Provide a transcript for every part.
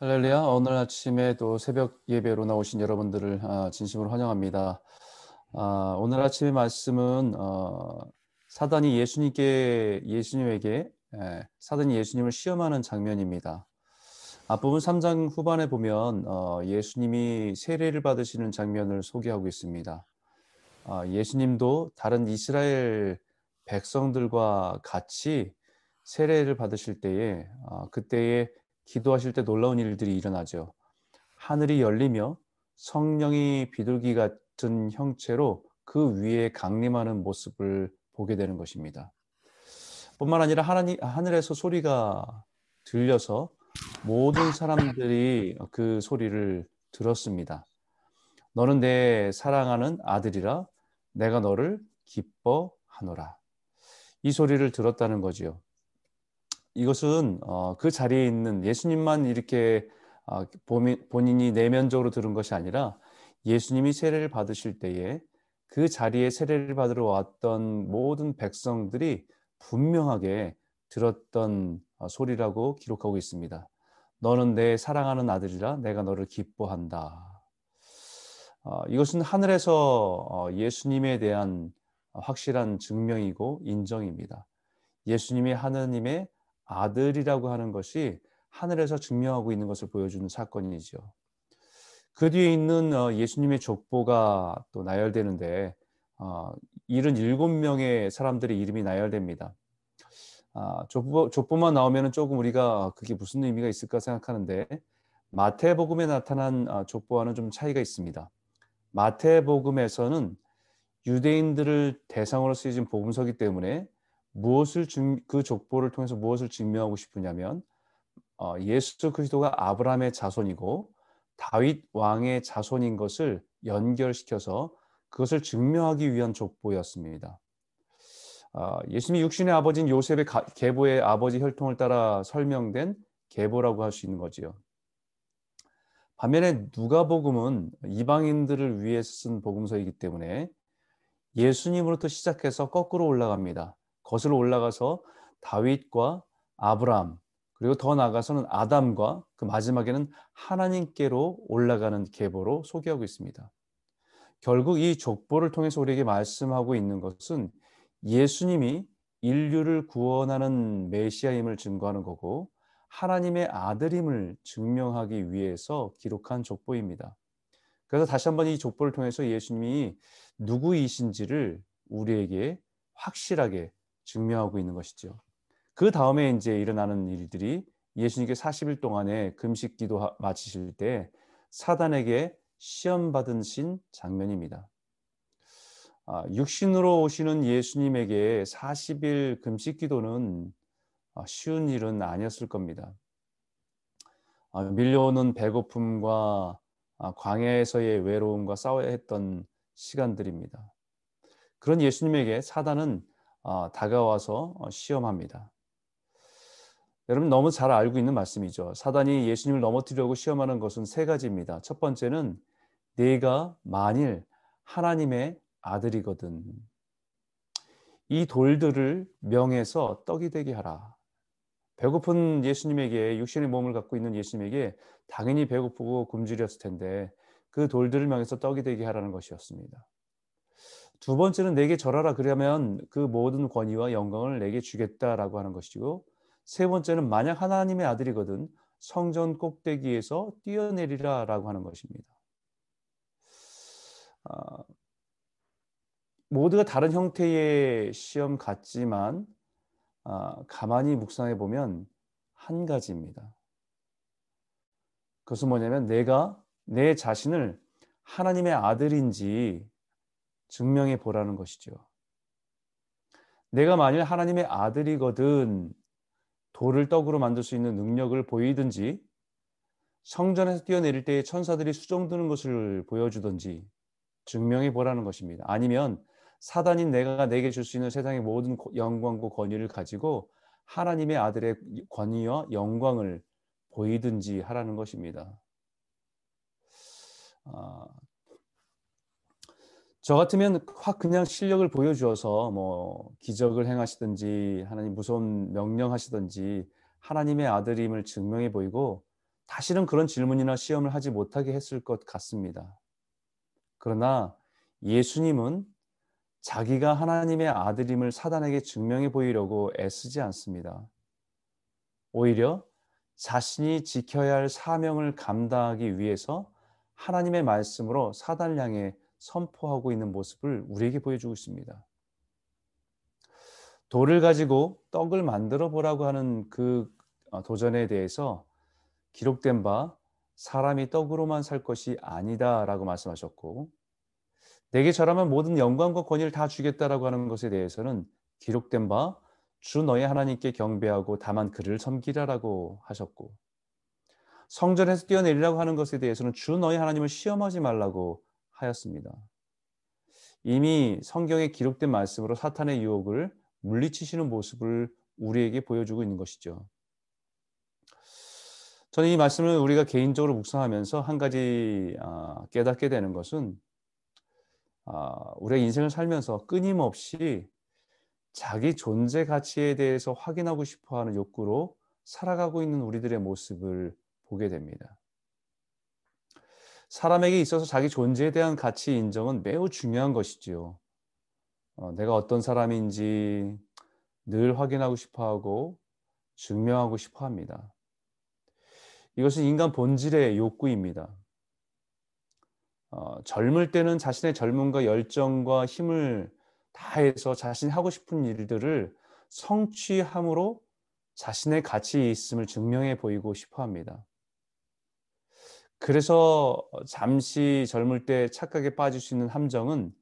할렐루야. 오늘 아침에 또 새벽 예배로 나오신 여러분들을 아, 진심으로 환영합니다. 아, 오늘 아침의 말씀은 어, 사단이 예수님께 예수님에게 예, 사단이 예수님을 시험하는 장면입니다. 앞부분 3장 후반에 보면 어, 예수님이 세례를 받으시는 장면을 소개하고 있습니다. 아, 예수님도 다른 이스라엘 백성들과 같이 세례를 받으실 때에 그때에 기도하실 때 놀라운 일들이 일어나죠. 하늘이 열리며 성령이 비둘기 같은 형체로 그 위에 강림하는 모습을 보게 되는 것입니다. 뿐만 아니라 하나님, 하늘에서 소리가 들려서 모든 사람들이 그 소리를 들었습니다. 너는 내 사랑하는 아들이라 내가 너를 기뻐하노라. 이 소리를 들었다는 거지요. 이것은 어, 그 자리에 있는 예수님만 이렇게 어, 본인이 내면적으로 들은 것이 아니라 예수님이 세례를 받으실 때에 그 자리에 세례를 받으러 왔던 모든 백성들이 분명하게 들었던 어, 소리라고 기록하고 있습니다. 너는 내 사랑하는 아들이라 내가 너를 기뻐한다. 어, 이것은 하늘에서 어, 예수님에 대한 확실한 증명이고 인정입니다. 예수님이 하느님의 아들이라고 하는 것이 하늘에서 증명하고 있는 것을 보여주는 사건이죠. 그 뒤에 있는 어, 예수님의 족보가 또 나열되는데 77명의 어, 사람들의 이름이 나열됩니다. 아, 족보, 족보 만 나오면 조금 우리가 그게 무슨 의미가 있을까 생각하는데 마태복음에 나타난 아, 족보와는 좀 차이가 있습니다. 마태복음에서는 유대인들을 대상으로 쓰여진 복음서기 때문에 무엇을 증, 그 족보를 통해서 무엇을 증명하고 싶으냐면 어, 예수 그리스도가 아브라함의 자손이고 다윗 왕의 자손인 것을 연결시켜서 그것을 증명하기 위한 족보였습니다. 어, 예수님이 육신의 아버지인 요셉의 가, 계보의 아버지 혈통을 따라 설명된 계보라고 할 수 있는 거지요. 반면에 누가복음은 이방인들을 위해서 쓴 복음서이기 때문에 예수님으로부터 시작해서 거꾸로 올라갑니다. 거슬러 올라가서 다윗과 아브라함 그리고 더 나아가서는 아담과 그 마지막에는 하나님께로 올라가는 계보로 소개하고 있습니다. 결국 이 족보를 통해서 우리에게 말씀하고 있는 것은 예수님이 인류를 구원하는 메시아임을 증거하는 거고 하나님의 아들임을 증명하기 위해서 기록한 족보입니다. 그래서 다시 한번 이 족보를 통해서 예수님이 누구이신지를 우리에게 확실하게 증명하고 있는 것이죠. 그 다음에 이제 일어나는 일들이 예수님께 40일 동안의 금식 기도 마치실 때 사단에게 시험 받으신 장면입니다. 아, 육신으로 오시는 예수님에게 40일 금식 기도는 아, 쉬운 일은 아니었을 겁니다. 아, 밀려오는 배고픔과 광야에서의 외로움과 싸워야 했던 시간들입니다. 그런 예수님에게 사단은 어, 다가와서 어, 시험합니다. 여러분 너무 잘 알고 있는 말씀이죠. 사단이 예수님을 넘어뜨리려고 시험하는 것은 세 가지입니다. 첫 번째는 내가 만일 하나님의 아들이거든 이 돌들을 명해서 떡이 되게 하라. 배고픈 예수님에게 육신의 몸을 갖고 있는 예수님에게 당연히 배고프고 굶주렸을 텐데 그 돌들을 명해서 떡이 되게 하라는 것이었습니다. 두 번째는 내게 절하라 그러면 그 모든 권위와 영광을 내게 주겠다라고 하는 것이고 세 번째는 만약 하나님의 아들이거든 성전 꼭대기에서 뛰어내리라라고 하는 것입니다. 아, 모두가 다른 형태의 시험 같지만 아, 가만히 묵상해 보면 한 가지입니다. 그것은 뭐냐면 내가 내 자신을 하나님의 아들인지 증명해 보라는 것이죠. 내가 만일 하나님의 아들이거든 돌을 떡으로 만들 수 있는 능력을 보이든지 성전에서 뛰어내릴 때 천사들이 수정드는 것을 보여주든지 증명해 보라는 것입니다. 아니면 사단인 내가 내게 줄 수 있는 세상의 모든 영광과 권위를 가지고 하나님의 아들의 권위와 영광을 보이든지 하라는 것입니다. 아, 저 같으면 확 그냥 실력을 보여주어서 뭐 기적을 행하시든지 하나님 무서운 명령하시든지 하나님의 아들임을 증명해 보이고 다시는 그런 질문이나 시험을 하지 못하게 했을 것 같습니다. 그러나 예수님은 자기가 하나님의 아들임을 사단에게 증명해 보이려고 애쓰지 않습니다. 오히려 자신이 지켜야 할 사명을 감당하기 위해서 하나님의 말씀으로 사단을 향해 선포하고 있는 모습을 우리에게 보여주고 있습니다. 돌을 가지고 떡을 만들어 보라고 하는 그 어, 도전에 대해서 기록된 바 사람이 떡으로만 살 것이 아니다라고 말씀하셨고 내게 절하면 모든 영광과 권위를 다 주겠다라고 하는 것에 대해서는 기록된 바 주 너의 하나님께 경배하고 다만 그를 섬기라라고 하셨고 성전에서 뛰어내리라고 하는 것에 대해서는 주 너의 하나님을 시험하지 말라고 하였습니다. 이미 성경에 기록된 말씀으로 사탄의 유혹을 물리치시는 모습을 우리에게 보여주고 있는 것이죠. 저는 이 말씀을 우리가 개인적으로 묵상하면서 한 가지 아, 깨닫게 되는 것은 아, 우리의 인생을 살면서 끊임없이 자기 존재 가치에 대해서 확인하고 싶어 하는 욕구로 살아가고 있는 우리들의 모습을 보게 됩니다. 사람에게 있어서 자기 존재에 대한 가치 인정은 매우 중요한 것이지요. 어, 내가 어떤 사람인지 늘 확인하고 싶어 하고 증명하고 싶어 합니다. 이것은 인간 본질의 욕구입니다. 어, 젊을 때는 자신의 젊음과 열정과 힘을 다해서 자신이 하고 싶은 일들을 성취함으로 자신의 가치 있음을 증명해 보이고 싶어 합니다. 그래서 잠시 젊을 때 착각에 빠질 수 있는 함정은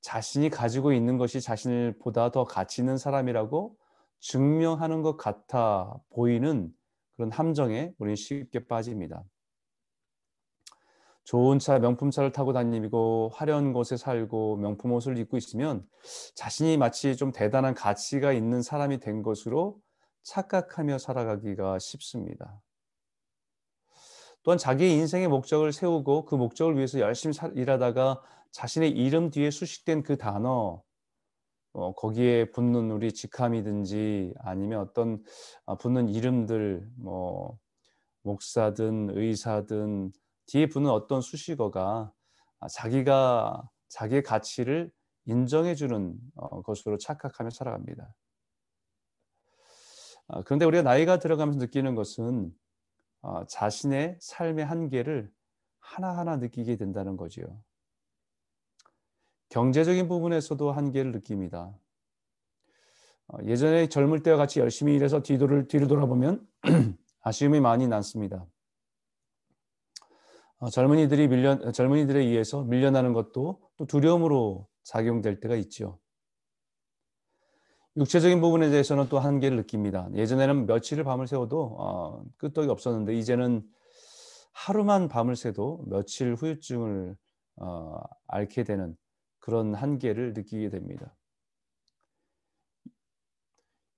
자신이 가지고 있는 것이 자신을 보다 더 가치 있는 사람이라고 증명하는 것 같아 보이는 그런 함정에 우리는 쉽게 빠집니다. 좋은 차, 명품차를 타고 다니고 화려한 곳에 살고 명품 옷을 입고 있으면 자신이 마치 좀 대단한 가치가 있는 사람이 된 것으로 착각하며 살아가기가 쉽습니다. 또한 자기의 인생의 목적을 세우고 그 목적을 위해서 열심히 일하다가 자신의 이름 뒤에 수식된 그 단어 어, 거기에 붙는 우리 직함이든지 아니면 어떤 아, 붙는 이름들 뭐 목사든 의사든 뒤에 붙는 어떤 수식어가 아, 자기가 자기의 가치를 인정해 주는 어, 것으로 착각하며 살아갑니다. 아, 그런데 우리가 나이가 들어가면서 느끼는 것은 어, 자신의 삶의 한계를 하나하나 느끼게 된다는 거지요. 경제적인 부분에서도 한계를 느낍니다. 어, 예전에 젊을 때와 같이 열심히 일해서 뒤를, 뒤를 돌아보면 아쉬움이 많이 남습니다. 어, 젊은이들이 밀려, 젊은이들에 의해서 밀려나는 것도 또 두려움으로 작용될 때가 있죠. 육체적인 부분에 대해서는 또 한계를 느낍니다. 예전에는 며칠을 밤을 새워도 어, 끄떡이 없었는데 이제는 하루만 밤을 새도 며칠 후유증을 어, 앓게 되는 그런 한계를 느끼게 됩니다.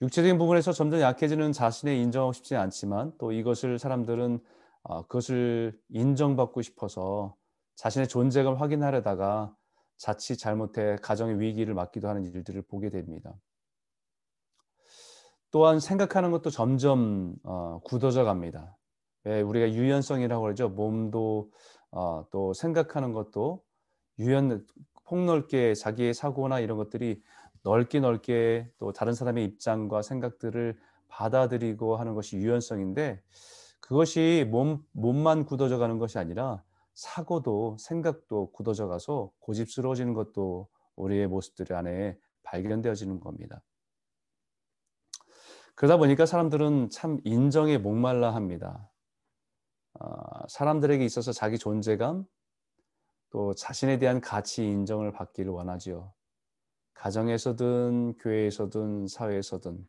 육체적인 부분에서 점점 약해지는 자신을 인정하고 싶지 않지만 또 이것을 사람들은 어, 그것을 인정받고 싶어서 자신의 존재감을 확인하려다가 자칫 잘못해 가정의 위기를 맞기도 하는 일들을 보게 됩니다. 또한 생각하는 것도 점점 어, 굳어져 갑니다. 왜 우리가 유연성이라고 그러죠. 몸도 어, 또 생각하는 것도 유연 폭넓게 자기의 사고나 이런 것들이 넓게 넓게 또 다른 사람의 입장과 생각들을 받아들이고 하는 것이 유연성인데 그것이 몸, 몸만 굳어져 가는 것이 아니라 사고도 생각도 굳어져 가서 고집스러워지는 것도 우리의 모습들 안에 발견되어지는 겁니다. 그러다 보니까 사람들은 참 인정에 목말라 합니다. 어, 사람들에게 있어서 자기 존재감, 또 자신에 대한 가치 인정을 받기를 원하지요. 가정에서든 교회에서든 사회에서든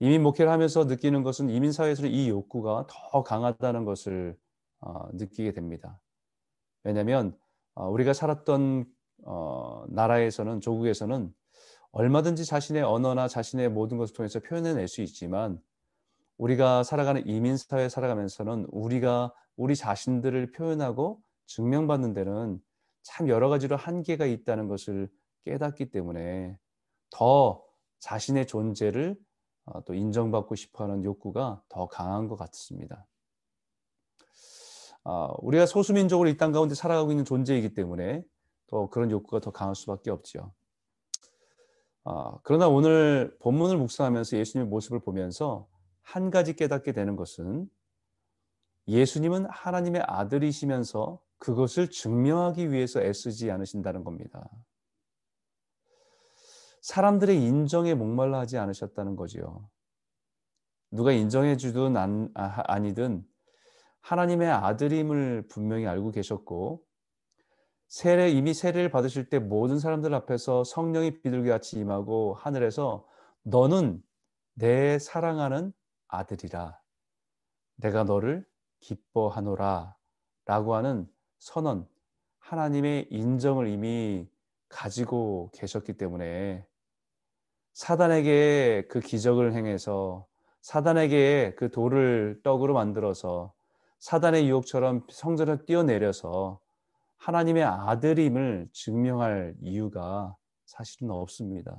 이민 목회를 하면서 느끼는 것은 이민 사회에서 이 욕구가 더 강하다는 것을 어, 느끼게 됩니다. 왜냐하면 어, 우리가 살았던 어, 나라에서는 조국에서는 얼마든지 자신의 언어나 자신의 모든 것을 통해서 표현해낼 수 있지만 우리가 살아가는 이민 사회에 살아가면서는 우리가 우리 자신들을 표현하고 증명받는 데는 참 여러 가지로 한계가 있다는 것을 깨닫기 때문에 더 자신의 존재를 어, 또 인정받고 싶어하는 욕구가 더 강한 것 같습니다. 아, 우리가 소수민족으로 이 땅 가운데 살아가고 있는 존재이기 때문에 또 그런 욕구가 더 강할 수밖에 없죠. 아, 그러나 오늘 본문을 묵상하면서 예수님의 모습을 보면서 한 가지 깨닫게 되는 것은 예수님은 하나님의 아들이시면서 그것을 증명하기 위해서 애쓰지 않으신다는 겁니다. 사람들의 인정에 목말라 하지 않으셨다는 거지요. 누가 인정해 주든 안, 아, 아니든 하나님의 아들임을 분명히 알고 계셨고 세례 이미 세례를 받으실 때 모든 사람들 앞에서 성령이 비둘기 같이 임하고 하늘에서 너는 내 사랑하는 아들이라. 내가 너를 기뻐하노라. 라고 하는 선언. 하나님의 인정을 이미 가지고 계셨기 때문에 사단에게 그 기적을 행해서 사단에게 그 돌을 떡으로 만들어서 사단의 유혹처럼 성전을 뛰어내려서 하나님의 아들임을 증명할 이유가 사실은 없습니다.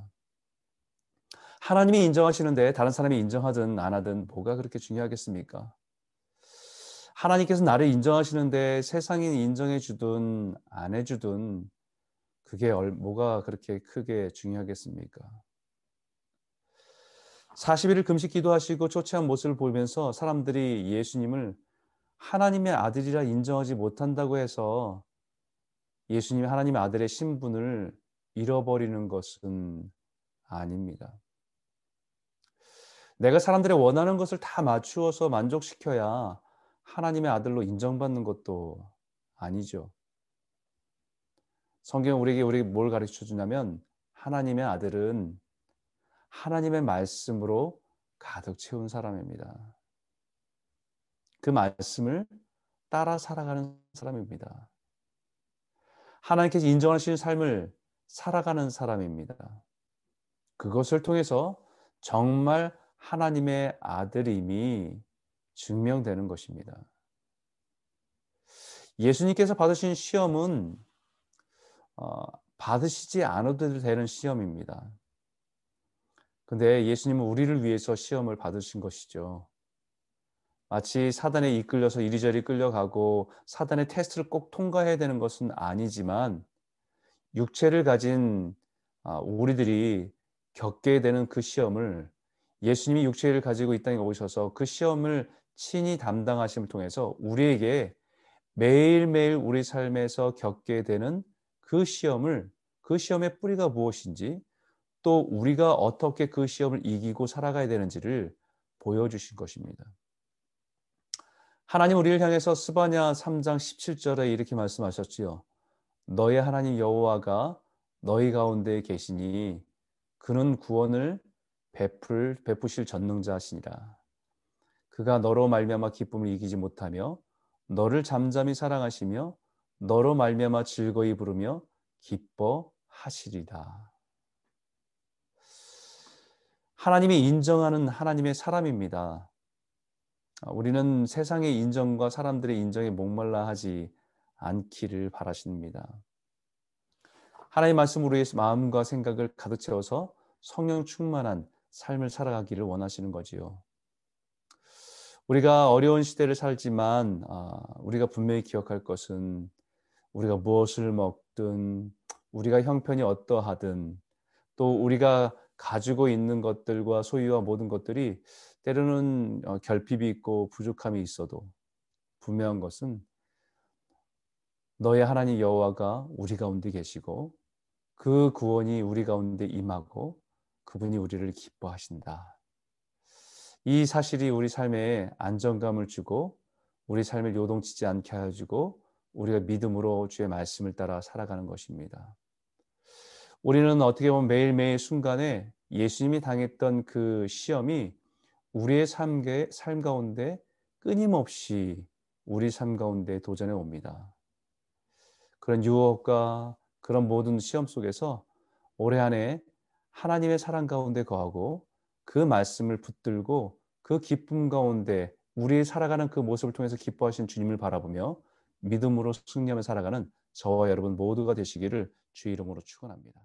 하나님이 인정하시는데 다른 사람이 인정하든 안 하든 뭐가 그렇게 중요하겠습니까? 하나님께서 나를 인정하시는데 세상이 인정해 주든 안 해 주든 그게 뭐가 그렇게 크게 중요하겠습니까? 40일을 금식 기도하시고 초췌한 모습을 보면서 사람들이 예수님을 하나님의 아들이라 인정하지 못한다고 해서 예수님이 하나님의 아들의 신분을 잃어버리는 것은 아닙니다. 내가 사람들의 원하는 것을 다 맞추어서 만족시켜야 하나님의 아들로 인정받는 것도 아니죠. 성경은 우리에게 우리 뭘 가르쳐 주냐면 하나님의 아들은 하나님의 말씀으로 가득 채운 사람입니다. 그 말씀을 따라 살아가는 사람입니다. 하나님께서 인정하시는 삶을 살아가는 사람입니다. 그것을 통해서 정말 하나님의 아들임이 증명되는 것입니다. 예수님께서 받으신 시험은 어, 받으시지 않아도 되는 시험입니다. 근데 예수님은 우리를 위해서 시험을 받으신 것이죠. 마치 사단에 이끌려서 이리저리 끌려가고 사단의 테스트를 꼭 통과해야 되는 것은 아니지만 육체를 가진 아, 우리들이 겪게 되는 그 시험을 예수님이 육체를 가지고 이 땅에 오셔서 그 시험을 친히 담당하심을 통해서 우리에게 매일매일 우리 삶에서 겪게 되는 그 시험을 그 시험의 뿌리가 무엇인지 또 우리가 어떻게 그 시험을 이기고 살아가야 되는지를 보여주신 것입니다. 하나님 우리를 향해서 스바냐 3장 17절에 이렇게 말씀하셨지요. 너의 하나님 여호와가 너희 가운데 계시니 그는 구원을 베풀 베푸실 전능자시니라. 그가 너로 말미암아 기쁨을 이기지 못하며 너를 잠잠히 사랑하시며 너로 말미암아 즐거이 부르며 기뻐하시리라. 하나님이 인정하는 하나님의 사람입니다. 아, 우리는 세상의 인정과 사람들의 인정에 목말라 하지 않기를 바라십니다. 하나님 말씀으로 마음과 생각을 가득 채워서 성령 충만한 삶을 살아가기를 원하시는 거지요. 우리가 어려운 시대를 살지만 아, 우리가 분명히 기억할 것은 우리가 무엇을 먹든 우리가 형편이 어떠하든 또 우리가 가지고 있는 것들과 소유와 모든 것들이 때로는 어, 결핍이 있고 부족함이 있어도 분명한 것은 너의 하나님 여호와가 우리 가운데 계시고 그 구원이 우리 가운데 임하고 그분이 우리를 기뻐하신다. 이 사실이 우리 삶에 안정감을 주고 우리 삶을 요동치지 않게 해주고 우리가 믿음으로 주의 말씀을 따라 살아가는 것입니다. 우리는 어떻게 보면 매일매일 순간에 예수님이 당했던 그 시험이 우리의 삶의 삶 가운데 끊임없이 우리 삶 가운데 도전해 옵니다. 그런 유혹과 그런 모든 시험 속에서 올해 안에 하나님의 사랑 가운데 거하고 그 말씀을 붙들고 그 기쁨 가운데 우리 살아가는 그 모습을 통해서 기뻐하신 주님을 바라보며 믿음으로 승리하며 살아가는 저와 여러분 모두가 되시기를 주의 이름으로 축원합니다.